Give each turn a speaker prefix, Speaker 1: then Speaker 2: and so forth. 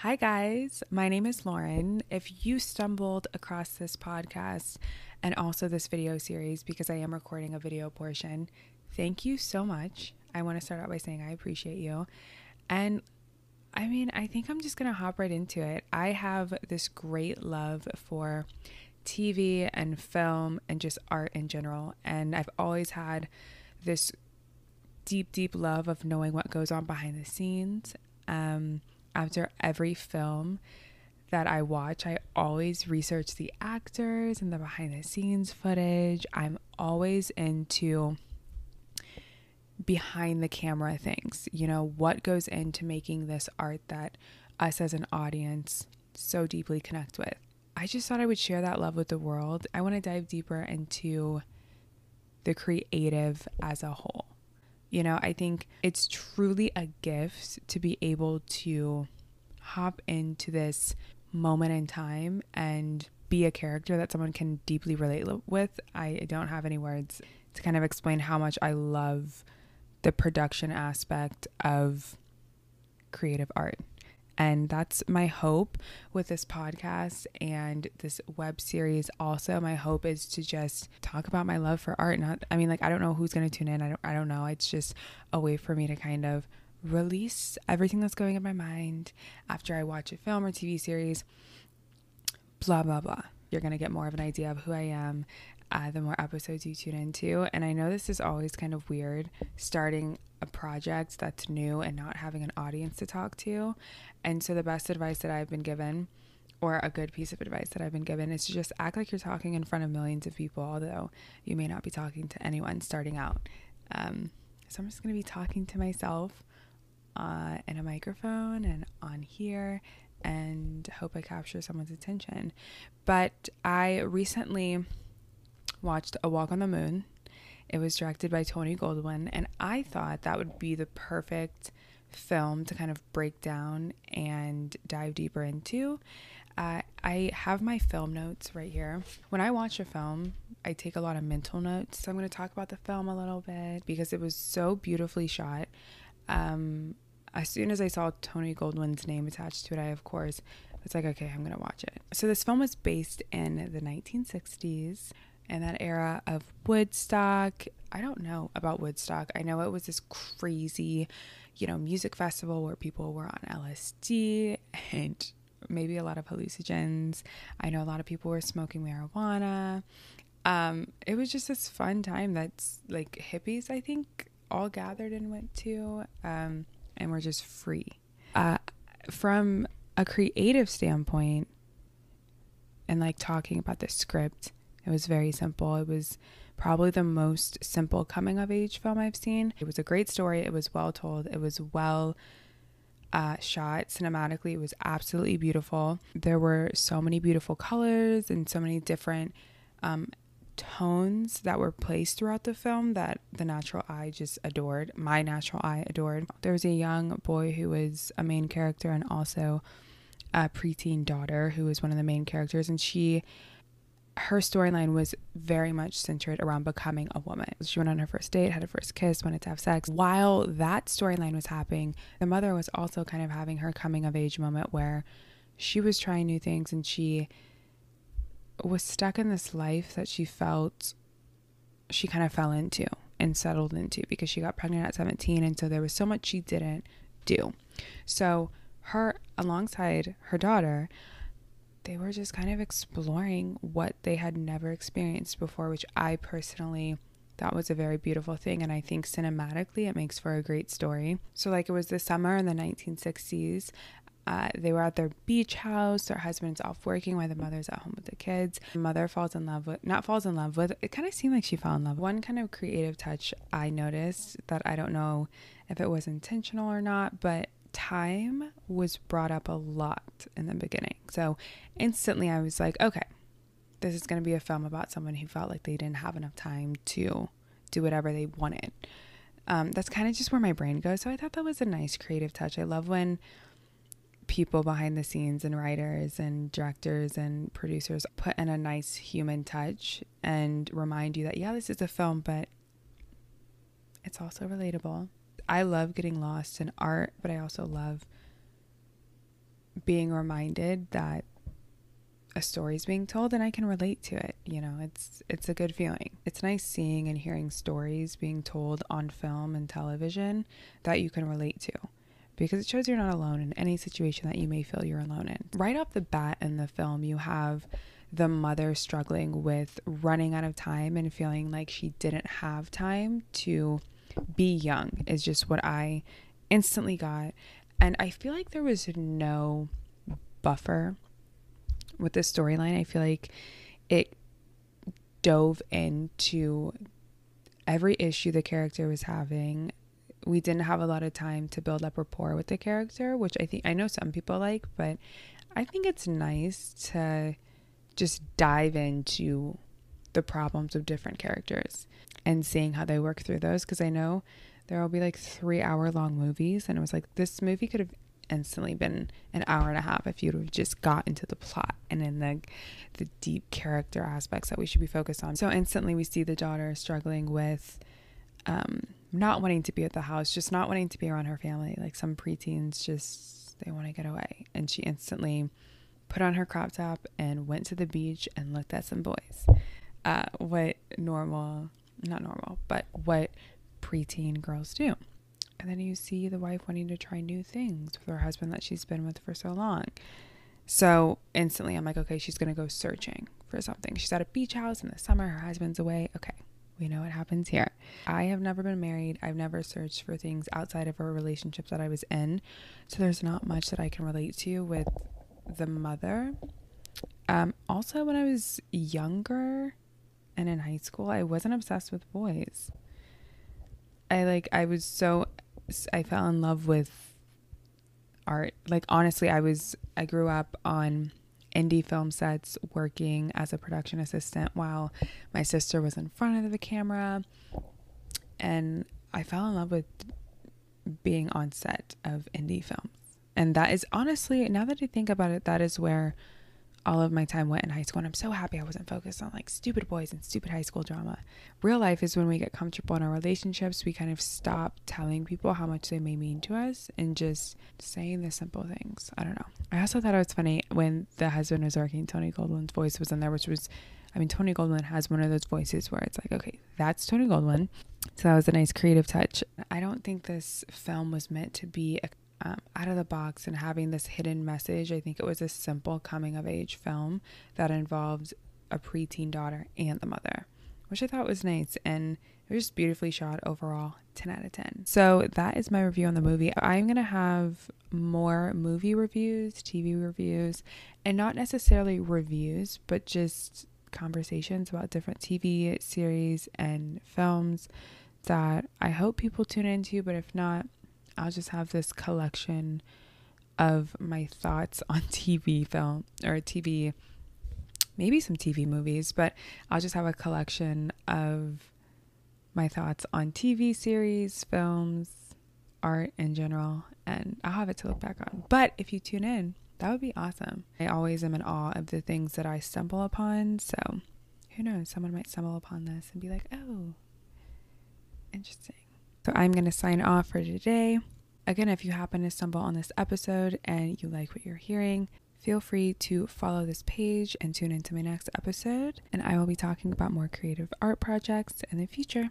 Speaker 1: Hi, guys. My name is Lauren. If you stumbled across this podcast and also this video series because I am recording a video portion, thank you so much. I want to start out by saying I appreciate you. And I mean, I think I'm just going to hop right into it. I have this great love for TV and film and just art in general. And I've always had this deep, deep love of knowing what goes on behind the scenes. Um, after every film that I watch, I always research the actors and the behind the scenes footage. I'm always into behind the camera things. You know, what goes into making this art that us as an audience so deeply connect with. I just thought I would share that love with the world. I want to dive deeper into the creative as a whole. You know, I think it's truly a gift to be able to hop into this moment in time and be a character that someone can deeply relate with. I don't have any words to kind of explain how much I love the production aspect of creative art. And that's my hope with this podcast and this web series. Also, my hope is to just talk about my love for art. Not, I mean, like, I don't know who's going to tune in. I don't, I don't know. It's just a way for me to kind of release everything that's going in my mind after I watch a film or TV series. Blah, blah, blah. You're going to get more of an idea of who I am uh, the more episodes you tune into. And I know this is always kind of weird starting a project that's new and not having an audience to talk to. And so, the best advice that I've been given, or a good piece of advice that I've been given, is to just act like you're talking in front of millions of people, although you may not be talking to anyone starting out. Um, so, I'm just going to be talking to myself uh, in a microphone and on here and hope I capture someone's attention. But I recently watched A Walk on the Moon. It was directed by Tony Goldwyn, and I thought that would be the perfect film to kind of break down and dive deeper into. Uh, I have my film notes right here. When I watch a film, I take a lot of mental notes. So I'm going to talk about the film a little bit because it was so beautifully shot. Um, as soon as I saw Tony Goldwyn's name attached to it, I of course was like, okay, I'm gonna watch it. So this film was based in the 1960s in that era of Woodstock. I don't know about Woodstock. I know it was this crazy, you know, music festival where people were on LSD and maybe a lot of hallucinogens. I know a lot of people were smoking marijuana. Um, it was just this fun time that's like hippies, I think, all gathered and went to. Um, and we're just free. Uh, from a creative standpoint, and like talking about the script, it was very simple. It was probably the most simple coming of age film I've seen. It was a great story. It was well told. It was well uh, shot cinematically. It was absolutely beautiful. There were so many beautiful colors and so many different um, tones that were placed throughout the film that the natural eye just adored. My natural eye adored. There was a young boy who was a main character and also a preteen daughter who was one of the main characters, and she. Her storyline was very much centered around becoming a woman. She went on her first date, had her first kiss, wanted to have sex. While that storyline was happening, the mother was also kind of having her coming of age moment where she was trying new things and she was stuck in this life that she felt she kind of fell into and settled into because she got pregnant at 17 and so there was so much she didn't do. So her alongside her daughter they were just kind of exploring what they had never experienced before which I personally thought was a very beautiful thing and I think cinematically it makes for a great story. So like it was the summer in the 1960s uh, they were at their beach house. Their husband's off working while the mother's at home with the kids. The mother falls in love with, not falls in love with, it kind of seemed like she fell in love. One kind of creative touch I noticed that I don't know if it was intentional or not, but time was brought up a lot in the beginning. So instantly I was like, okay, this is going to be a film about someone who felt like they didn't have enough time to do whatever they wanted. Um, that's kind of just where my brain goes. So I thought that was a nice creative touch. I love when people behind the scenes and writers and directors and producers put in a nice human touch and remind you that, yeah, this is a film, but it's also relatable. I love getting lost in art, but I also love being reminded that a story is being told and I can relate to it. You know, it's it's a good feeling. It's nice seeing and hearing stories being told on film and television that you can relate to because it shows you're not alone in any situation that you may feel you're alone in. Right off the bat in the film, you have the mother struggling with running out of time and feeling like she didn't have time to be young is just what I instantly got. And I feel like there was no buffer with this storyline. I feel like it dove into every issue the character was having. We didn't have a lot of time to build up rapport with the character, which I think I know some people like, but I think it's nice to just dive into the problems of different characters and seeing how they work through those because I know there will be like 3 hour long movies and it was like this movie could have instantly been an hour and a half if you'd have just got into the plot and in the the deep character aspects that we should be focused on. So instantly we see the daughter struggling with um, not wanting to be at the house, just not wanting to be around her family. Like some preteens just they want to get away. And she instantly put on her crop top and went to the beach and looked at some boys. Uh, what normal, not normal, but what preteen girls do. And then you see the wife wanting to try new things with her husband that she's been with for so long. So instantly I'm like, okay, she's going to go searching for something. She's at a beach house in the summer, her husband's away. Okay, we know what happens here. I have never been married. I've never searched for things outside of a relationship that I was in. So there's not much that I can relate to with the mother. Um, also, when I was younger and in high school, I wasn't obsessed with boys. I like, I was so I fell in love with art. Like honestly, I was I grew up on indie film sets working as a production assistant while my sister was in front of the camera and I fell in love with being on set of indie films. And that is honestly, now that I think about it, that is where all of my time went in high school and I'm so happy I wasn't focused on like stupid boys and stupid high school drama. Real life is when we get comfortable in our relationships, we kind of stop telling people how much they may mean to us and just saying the simple things. I don't know. I also thought it was funny when the husband was working, Tony Goldwyn's voice was in there, which was I mean, Tony Goldwyn has one of those voices where it's like, okay, that's Tony Goldwyn. So that was a nice creative touch. I don't think this film was meant to be a um, out of the box and having this hidden message. I think it was a simple coming of age film that involved a preteen daughter and the mother, which I thought was nice and it was just beautifully shot overall. 10 out of 10. So that is my review on the movie. I'm going to have more movie reviews, TV reviews, and not necessarily reviews, but just conversations about different TV series and films that I hope people tune into, but if not, I'll just have this collection of my thoughts on TV film or TV, maybe some TV movies, but I'll just have a collection of my thoughts on TV series, films, art in general, and I'll have it to look back on. But if you tune in, that would be awesome. I always am in awe of the things that I stumble upon, so who knows, someone might stumble upon this and be like, oh, interesting. So I'm going to sign off for today. Again, if you happen to stumble on this episode and you like what you're hearing, feel free to follow this page and tune into my next episode. And I will be talking about more creative art projects in the future.